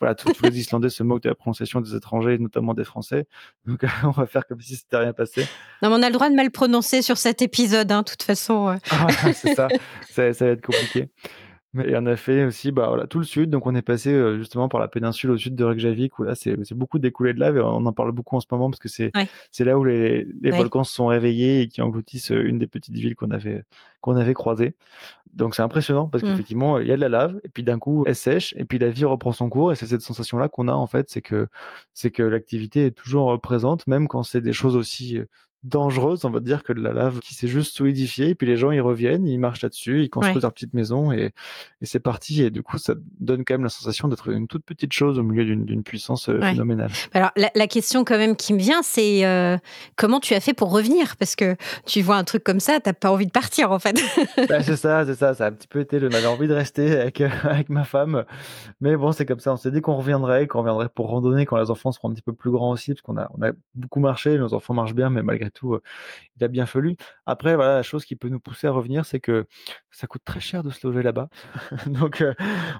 voilà, tous, les Islandais se moquent de la prononciation des étrangers, notamment des Français. Donc on va faire comme si c'était rien passé. Non, mais on a le droit de mal prononcer sur cet épisode, hein, de toute façon. Ah, c'est ça. ça. ça. va être compliqué. Mais on a fait aussi bah, voilà, tout le sud, donc on est passé euh, justement par la péninsule au sud de Reykjavik, où là c'est beaucoup découlé de lave, et on en parle beaucoup en ce moment parce que c'est c'est là où les, les volcans se sont réveillés et qui engloutissent euh, une des petites villes qu'on avait, qu'on avait croisées. Donc c'est impressionnant parce mmh. qu'effectivement, il y a de la lave, et puis d'un coup elle sèche, et puis la vie reprend son cours, et c'est cette sensation-là qu'on a en fait, c'est que, c'est que l'activité est toujours présente, même quand c'est des choses aussi euh, dangereuse, on va dire, que de la lave qui s'est juste solidifiée. Et puis les gens, ils reviennent, ils marchent là-dessus, ils construisent leur petite maison et, et c'est parti. Et du coup, ça donne quand même la sensation d'être une toute petite chose au milieu d'une puissance euh, phénoménale. Alors, la, la, question quand même qui me vient, c'est euh, comment tu as fait pour revenir? Parce que tu vois un truc comme ça, t'as pas envie de partir, en fait. bah, c'est ça, c'est ça. Ça a un petit peu été, j'avais envie de rester avec, euh, avec ma femme. Mais bon, c'est comme ça. On s'est dit qu'on reviendrait, qu'on reviendrait pour randonner quand les enfants seront un petit peu plus grands aussi, parce qu'on a, on a beaucoup marché, nos enfants marchent bien, mais malgré tout, il a bien fallu. Après, voilà, la chose qui peut nous pousser à revenir, c'est que ça coûte très cher de se loger là-bas. Donc,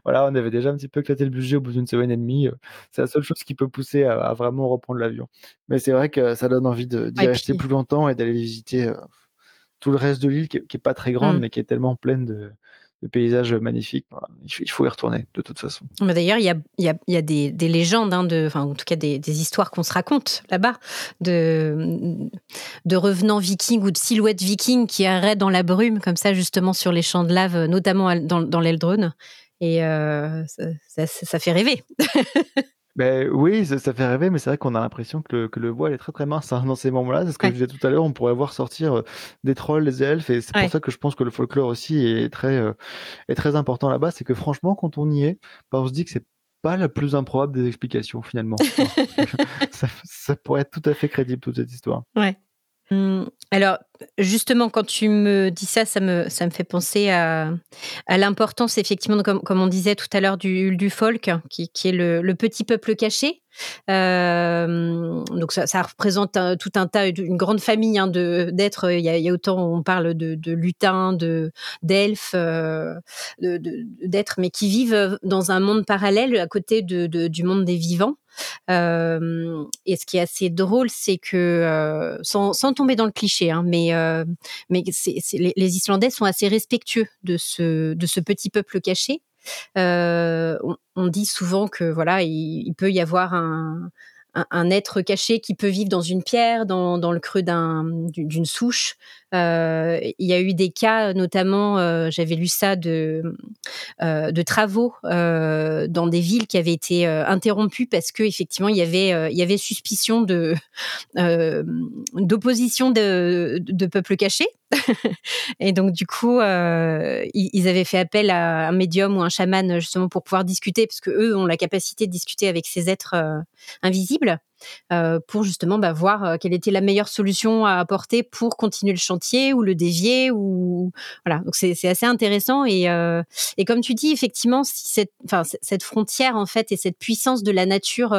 voilà, on avait déjà un petit peu éclaté le budget au bout d'une semaine et demie. C'est la seule chose qui peut pousser à, vraiment reprendre l'avion. Mais c'est vrai que ça donne envie d'y rester plus longtemps et d'aller visiter tout le reste de l'île qui, qui, est pas très grande, mmh. mais qui est tellement pleine de, le paysage magnifique. Il faut y retourner de toute façon. D'ailleurs, il y a, des, des, légendes, hein, de, enfin, en tout cas des, histoires qu'on se raconte là-bas, de, de revenants vikings ou de silhouettes vikings qui arrêtent dans la brume, comme ça, justement, sur les champs de lave, notamment dans, dans. Et euh, ça, fait rêver. Ben oui, ça, fait rêver, mais c'est vrai qu'on a l'impression que le, que le voile est très très mince hein, dans ces moments-là. C'est ce que je disais tout à l'heure, on pourrait voir sortir euh, des trolls, des elfes, et c'est pour ça que je pense que le folklore aussi est très, euh, est très important là-bas. C'est que franchement, quand on y est, ben, on se dit que c'est pas la plus improbable des explications finalement. ça, ça, pourrait être tout à fait crédible toute cette histoire. Ouais. Mmh, alors, justement, quand tu me dis ça, ça me, ça me fait penser à, l'importance, effectivement, comme, comme, on disait tout à l'heure, du, folk, qui, qui est le, petit peuple caché. Euh, donc, ça, représente tout un tas, une grande famille hein, d'êtres. Il, il, y a autant, on parle de, de lutins, d'elfes, euh, d'êtres, mais qui vivent dans un monde parallèle à côté de, du monde des vivants. Et ce qui est assez drôle, c'est que, sans, tomber dans le cliché, hein, mais, mais les, Islandais sont assez respectueux de ce, de ce petit peuple caché. On, dit souvent que voilà, il, peut y avoir un, un, un, être caché qui peut vivre dans une pierre, dans, dans le creux d'un, d'une souche, il y a eu des cas, notamment, j'avais lu ça de, de travaux dans des villes qui avaient été interrompues parce que effectivement il y avait, suspicion d'opposition de, peuples cachés. et donc du coup, ils avaient fait appel à un médium ou un chaman justement pour pouvoir discuter, parce que eux ont la capacité de discuter avec ces êtres invisibles. Euh, pour justement bah, voir euh, quelle était la meilleure solution à apporter pour continuer le chantier ou le dévier ou voilà. Donc c'est assez intéressant et, euh, et comme tu dis effectivement cette enfin cette frontière en fait et cette puissance de la nature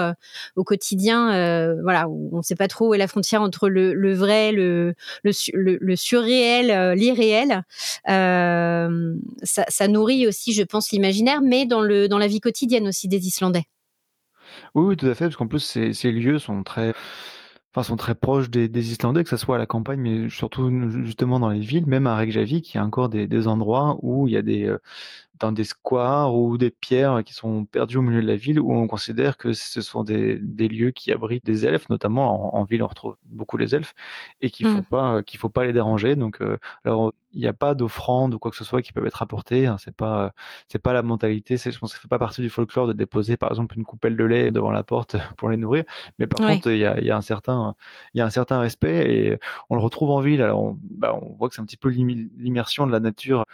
au quotidien voilà on ne sait pas trop où est la frontière entre le, le vrai le le, le, surréel l'irréel ça, ça nourrit aussi je pense l'imaginaire mais dans le dans la vie quotidienne aussi des Islandais oui, tout à fait, parce qu'en plus, ces, lieux sont très, enfin, très proches des, Islandais, que ce soit à la campagne, mais surtout justement dans les villes, même à Reykjavik, il y a encore des, des endroits où il y a des, euh, dans des squares ou des pierres qui sont perdues au milieu de la ville où on considère que ce sont des, des lieux qui abritent des elfes, notamment en, ville on retrouve beaucoup les elfes et qu'il faut mmh. pas qu'il faut pas les déranger. Donc euh, alors il n'y a pas d'offrande ou quoi que ce soit qui peuvent être apportées. Hein, c'est pas c'est pas la mentalité. C'est je pense que ça fait pas partie du folklore de déposer par exemple une coupelle de lait devant la porte pour les nourrir. Mais par contre il y a, y a un certain il y a un certain respect et on le retrouve en ville. Alors on, bah, on voit que c'est un petit peu l'immersion de la nature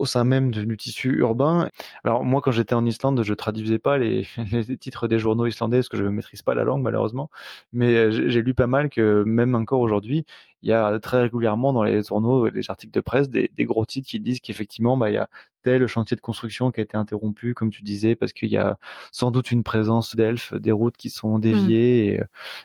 au sein même du tissu urbain. Alors moi, quand j'étais en Islande, je traduisais pas les, titres des journaux islandais parce que je ne maîtrise pas la langue malheureusement, mais euh, j'ai lu pas mal que même encore aujourd'hui, il y a très régulièrement dans les journaux, les articles de presse, des, des gros titres qui disent qu'effectivement, bah, il y a tel chantier de construction qui a été interrompu, comme tu disais, parce qu'il y a sans doute une présence d'elfes, des routes qui sont mmh. déviées, et,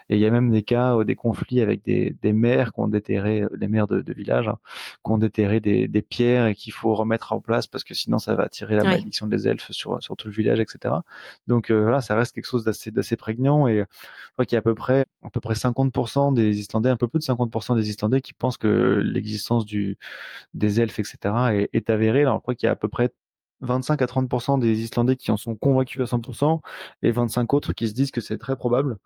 il y a même des cas, des conflits avec des, des maires qui ont déterré, des maires de, de village, hein, qui ont déterré des, des pierres et qu'il faut remettre en place parce que sinon ça va attirer la malédiction des elfes sur, sur tout le village, etc. Donc euh, voilà, ça reste quelque chose d'assez, d'assez prégnant et je crois qu'il y a à peu près, à peu près 50% des Islandais, un peu plus de 50% des Islandais qui pensent que l'existence du, des elfes, etc. est, est avérée. Alors je crois qu'il y a à peu près 25 à 30% des Islandais qui en sont convaincus à 100% et 25 autres qui se disent que c'est très probable.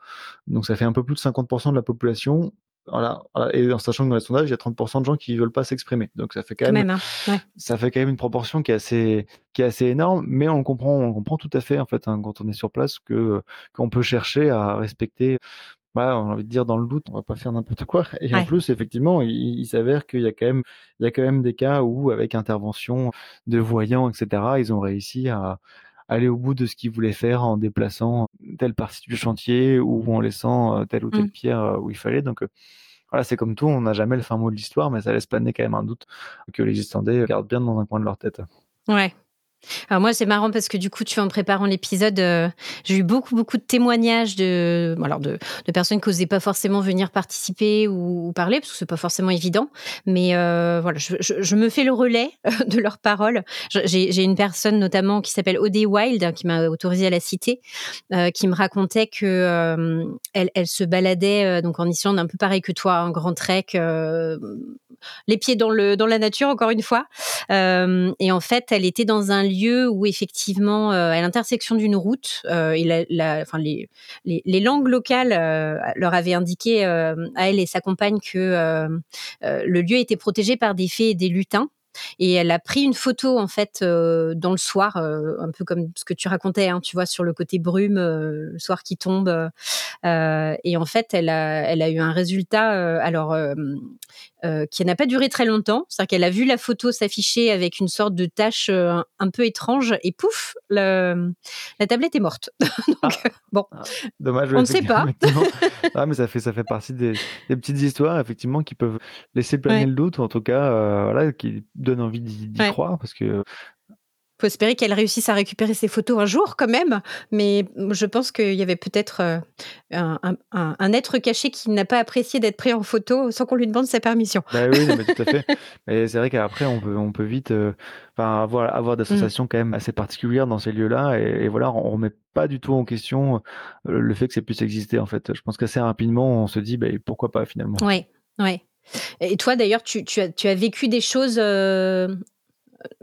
Donc ça fait un peu plus de 50% de la population. Voilà, Et en sachant que dans les sondages, il y a 30% de gens qui ne veulent pas s'exprimer. Donc ça fait quand même, hein. ça fait quand même une proportion qui est assez, qui est assez énorme, mais on comprend, on comprend tout à fait en fait hein, quand on est sur place que qu'on peut chercher à respecter on a envie de dire dans le doute, on va pas faire n'importe quoi. Et en plus, effectivement, il, s'avère qu'il y a quand même, il y a quand même des cas où, avec intervention de voyants, etc., ils ont réussi à aller au bout de ce qu'ils voulaient faire en déplaçant telle partie du chantier ou en laissant euh, telle ou telle mmh. pierre euh, où il fallait. Donc, euh, voilà, c'est comme tout, on n'a jamais le fin mot de l'histoire, mais ça laisse planer quand même un doute que les Islandais gardent bien dans un coin de leur tête. Ouais, alors moi, c'est marrant parce que du coup, tu en préparant l'épisode, euh, j'ai eu beaucoup, beaucoup de témoignages de, alors de, personnes qui n'osaient pas forcément venir participer ou, parler, parce que c'est pas forcément évident. Mais euh, voilà, je, me fais le relais de leurs paroles. J'ai une personne notamment qui s'appelle Odé Wild, hein, qui m'a autorisé à la citer, euh, qui me racontait que elle, se baladait donc en Islande un peu pareil que toi, un grand trek, les pieds dans le dans la nature encore une fois. et en fait, elle était dans un lieu où effectivement, euh, à l'intersection d'une route, euh, les, langues locales euh, leur avaient indiqué à elle et sa compagne que le lieu était protégé par des fées et des lutins. Et elle a pris une photo en fait dans le soir, un peu comme ce que tu racontais, hein, tu vois, sur le côté brume, le soir qui tombe. et en fait, elle a, elle a eu un résultat. alors, euh, qui n'a pas duré très longtemps. C'est-à-dire qu'elle a vu la photo s'afficher avec une sorte de tache euh, un peu étrange et pouf, la tablette est morte. Donc, ah. euh, bon, ah, dommage. On ne sait pas. ah, mais ça fait, ça fait partie des, des, petites histoires, effectivement, qui peuvent laisser planer le doute, ou en tout cas, voilà, qui envie d'y croire, parce que faut espérer qu'elle réussisse à récupérer ses photos un jour quand même, mais je pense qu'il y avait peut-être euh, un, être caché qui n'a pas apprécié d'être pris en photo sans qu'on lui demande sa permission. Bah oui, mais tout à fait. mais c'est vrai qu'après, on peut, on peut vite euh, avoir, avoir des mm. sensations quand même assez particulières dans ces lieux-là, et, voilà, on remet pas du tout en question euh, le fait que ça puisse exister en fait. Je pense qu'assez rapidement, on se dit, bah, pourquoi pas finalement. Oui, oui. Et toi d'ailleurs, tu, tu, as, tu as vécu des choses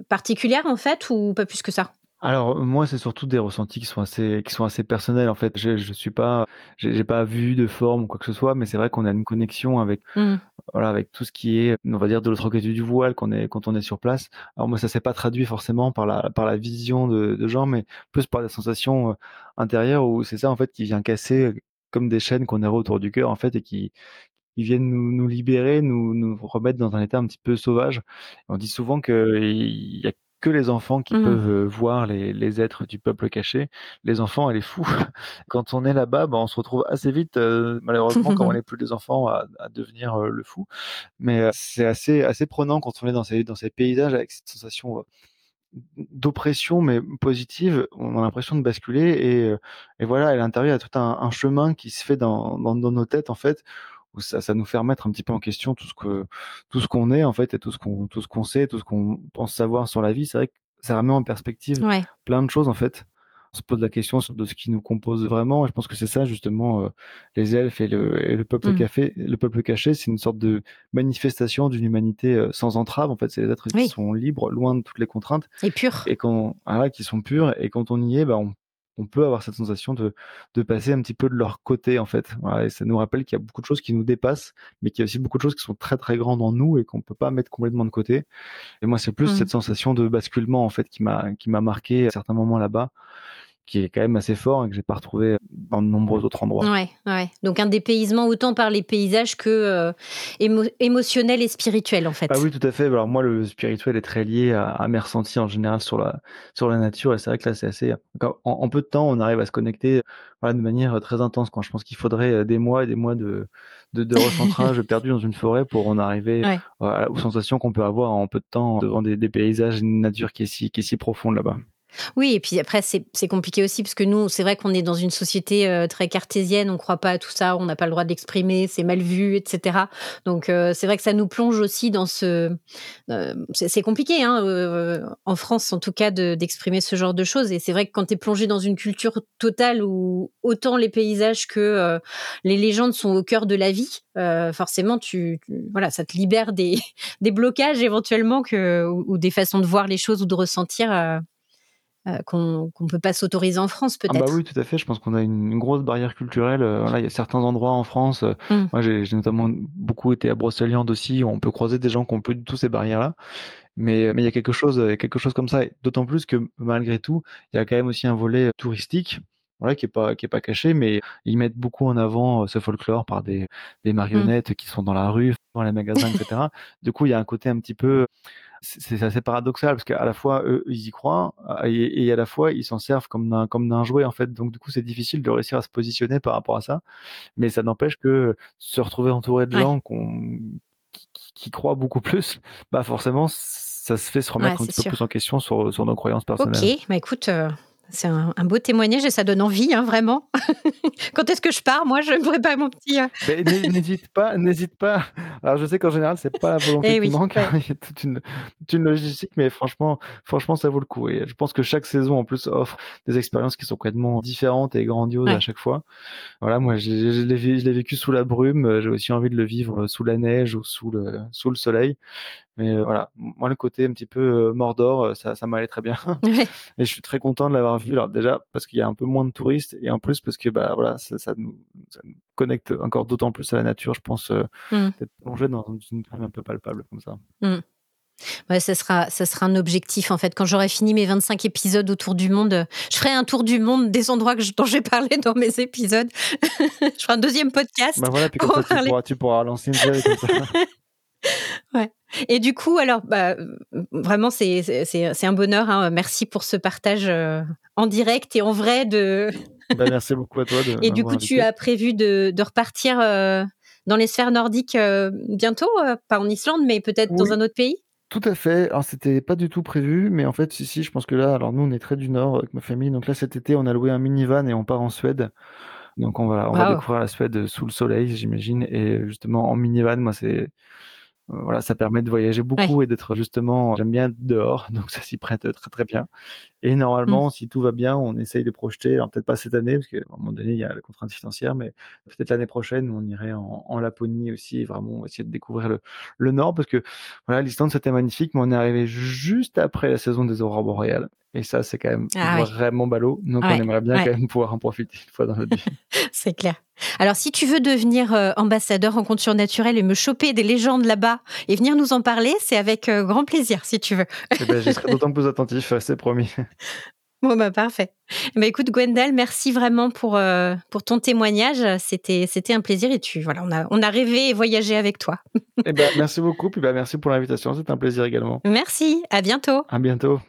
particulière en fait ou pas plus que ça? Alors moi, c'est surtout des ressentis qui sont assez qui sont assez personnels en fait. Je je suis pas j'ai pas vu de forme ou quoi que ce soit, mais c'est vrai qu'on a une connexion avec Mmh. voilà avec tout ce qui est on va dire de l'autre côté du voile quand on est quand on est sur place. Alors moi, ça s'est pas traduit forcément par la par la vision de, de gens, mais plus par des sensations euh, intérieures où c'est ça en fait qui vient casser euh, comme des chaînes qu'on aurait autour du cœur en fait et qui qui viennent nous nous libérer, nous nous remettre dans un état un petit peu sauvage. On dit souvent qu'il y a que les enfants qui Mmh. peuvent, heu, voir les les êtres du peuple caché. Les enfants et les fous, quand on est là-bas, bah, on se retrouve assez vite, heu, malheureusement quand on n'est plus des enfants à à devenir, heu, le fou. Mais, heu, c'est assez assez prenant quand on est dans ces dans ces paysages avec cette sensation, d'oppression mais positive. On a l'impression de basculer et et voilà, à l'intérieur, il y a tout un un chemin qui se fait dans dans dans nos têtes, en fait, où ça ça nous fait remettre un petit peu en question tout ce que tout ce qu'on est, en fait et tout ce qu'on tout ce qu'on sait, tout ce qu'on pense savoir sur la vie. C'est vrai que ça remet en perspective Ouais. plein de choses, en fait. On se pose la question de ce qui nous compose vraiment et je pense que c'est ça justement, heu, les elfes et le et le peuple Mmh. café le peuple caché, c'est une sorte de manifestation d'une humanité, heu, sans entrave. En fait, c'est des êtres qui sont libres, loin de toutes les contraintes Et pur. et quand voilà, qui sont purs et quand on y est, bah, on on peut avoir cette sensation de de passer un petit peu de leur côté, en fait. Voilà et ça nous rappelle qu'il y a beaucoup de choses qui nous dépassent, mais qu'il y a aussi beaucoup de choses qui sont très, très grandes en nous et qu'on peut pas mettre complètement de côté et moi, c'est plus Mmh. cette sensation de basculement, en fait, qui m'a qui m'a marqué à certains moments là-bas, qui est quand même assez fort et que j'ai pas retrouvé dans de nombreux autres endroits. Ouais, ouais. Donc un dépaysement autant par les paysages que, émo émotionnel et spirituel, en fait. Ah oui, tout à fait. Alors moi, le spirituel est très lié à à mes ressentis en général sur la sur la nature et c'est vrai que là, c'est assez quand en en peu de temps, on arrive à se connecter, voilà, de manière, heu, très intense, quoi. Je pense qu'il faudrait, heu, des mois et des mois de de de recentrage perdu dans une forêt pour en arriver, Ouais. aux sensations qu'on peut avoir en peu de temps devant des des paysages, une nature qui est si qui est si profonde là-bas. Oui et puis après c'est compliqué aussi parce que nous, c'est vrai qu'on est dans une société, heu, très cartésienne, on croit pas à tout ça, on n'a pas le droit de l'exprimer, c'est mal vu et cetera. Donc heu, c'est vrai que ça nous plonge aussi dans ce heu, c'est compliqué, hein, en France en tout cas de d'exprimer ce genre de choses et c'est vrai que quand tu es plongé dans une culture totale où autant les paysages que, les légendes sont au cœur de la vie, forcément tu voilà, ça te libère des blocages éventuellement ou des façons de voir les choses ou de ressentir, heu, qu'on qu'on peut pas s'autoriser en France Ah bah peut-être. oui, tout à fait. Je pense qu'on a une une grosse barrière culturelle, voilà, il y a certains endroits en France, heu, Mmh. moi j'ai notamment beaucoup été à Brocéliande aussi, où on peut croiser des gens qui ont plus du tout ces barrières-là. Mais, mais il y a quelque chose, heu, quelque chose comme ça d'autant plus que malgré tout, il y a quand même aussi un volet touristique, voilà, qui est pas qui est pas caché, mais ils mettent beaucoup en avant, ce folklore par des des Mmh. marionnettes qui sont dans la rue, dans les magasins et cetera. Du coup, il y a un côté un petit peu c'est assez paradoxal parce qu'à la fois, eux, ils y croient à et et à la fois, ils s'en servent comme d'un comme d'un jouet, en fait. Donc du coup, c'est difficile de réussir à se positionner par rapport à ça. Mais ça n'empêche que se retrouver entouré de Ouais. gens qu'on qui qui croient beaucoup plus, bah, forcément, ça se fait se Ouais, remettre un petit peu plus en question sur, sur nos croyances OK, personnelles. bah, écoute, heu, c'est un un beau témoignage et ça donne envie, hein, vraiment. Quand est-ce que je pars? Moi, je me prépare mon petit, n'hé n'hésite pas n'hésite pas. Alors je sais qu'en général, c'est pas la volonté eh qui manque, ouais. il y a toute une toute une logistique, mais franchement franchement, ça vaut le coup et je pense que chaque saison, en plus, offre des expériences qui sont complètement différentes et grandioses à chaque fois. Voilà, moi, je l'ai vé je l'ai vécu sous la brume, j'ai aussi envie de le vivre, sous la neige ou sous le sous le soleil. Mais, heu, voilà, moi, le côté un petit peu, heu, Mordor, heu, ça ça m'allait très bien Ouais. et je suis très content de l'avoir vu. Alors déjà, parce qu'il y a un peu moins de touristes et en plus parce que, bah, voilà, ça ça nous ça nous connecte encore d'autant plus à la nature, je pense, heu, Mmh. d'être plongé dans une brume un peu palpable comme ça. Mmh. Ouais, ça sera ça sera un objectif, en fait. Quand j'aurai fini mes 25 épisodes autour du monde, je ferai un tour du monde des endroits que dont j'ai parlé dans mes épisodes. Je ferai un 2e podcast Bah, voilà, puis comme pour ça, tu pourras tu pourras lancer une série comme ça. Ouais et du coup, alors, bah, vraiment, c'est un bonheur, hein, merci pour ce partage, heu, en direct et en vrai de Bah, merci beaucoup à toi de et du coup, tu as prévu de de repartir, heu, dans les sphères nordiques, heu, bientôt? Pas en Islande, mais peut-être dans un autre pays? Tout à fait. Alors c'était pas du tout prévu, mais en fait, si, si, je pense que là alors nous, on est très du nord avec ma famille, donc là, cet été, on a loué un minivan et on part en Suède. Donc on va on va Waouh! découvrir la Suède sous le soleil, j'imagine et justement en minivan, moi, c'est voilà, ça permet de voyager Ouais. beaucoup et d'être justement j'aime bien dehors, donc ça s'y prête, très, très bien et Mmh. normalement, si tout va bien, on essaye de projeter, alors peut-être pas cette année, parce qu'à un moment donné, il y a la contrainte financière, mais peut-être l'année prochaine, on irait en en Laponie aussi vraiment essayer de découvrir le le nord parce que, voilà, l'Islande, c'était magnifique, mais on est arrivé juste après la saison des aurores boréales Et ça, c'est quand même Ah vraiment ballot. Donc, Ouais, on aimerait bien ouais. quand même pouvoir en profiter une fois dans notre vie. C'est clair. Alors, si tu veux devenir euh, ambassadeur rencontre surnaturelle et me choper des légendes là-bas et venir nous en parler, c'est avec euh, grand plaisir, si tu veux. Eh ben, J'y serai d'autant plus attentif, euh, c'est promis. Bon, bah, parfait. Bah, écoute, Gwendal, merci vraiment pour, euh, pour ton témoignage. C'était, c'était un plaisir et tu, voilà, on a, on a rêvé et voyagé avec toi. Eh ben, merci beaucoup, puis bah, merci pour l'invitation, c'était un plaisir également. Merci, à bientôt. À bientôt.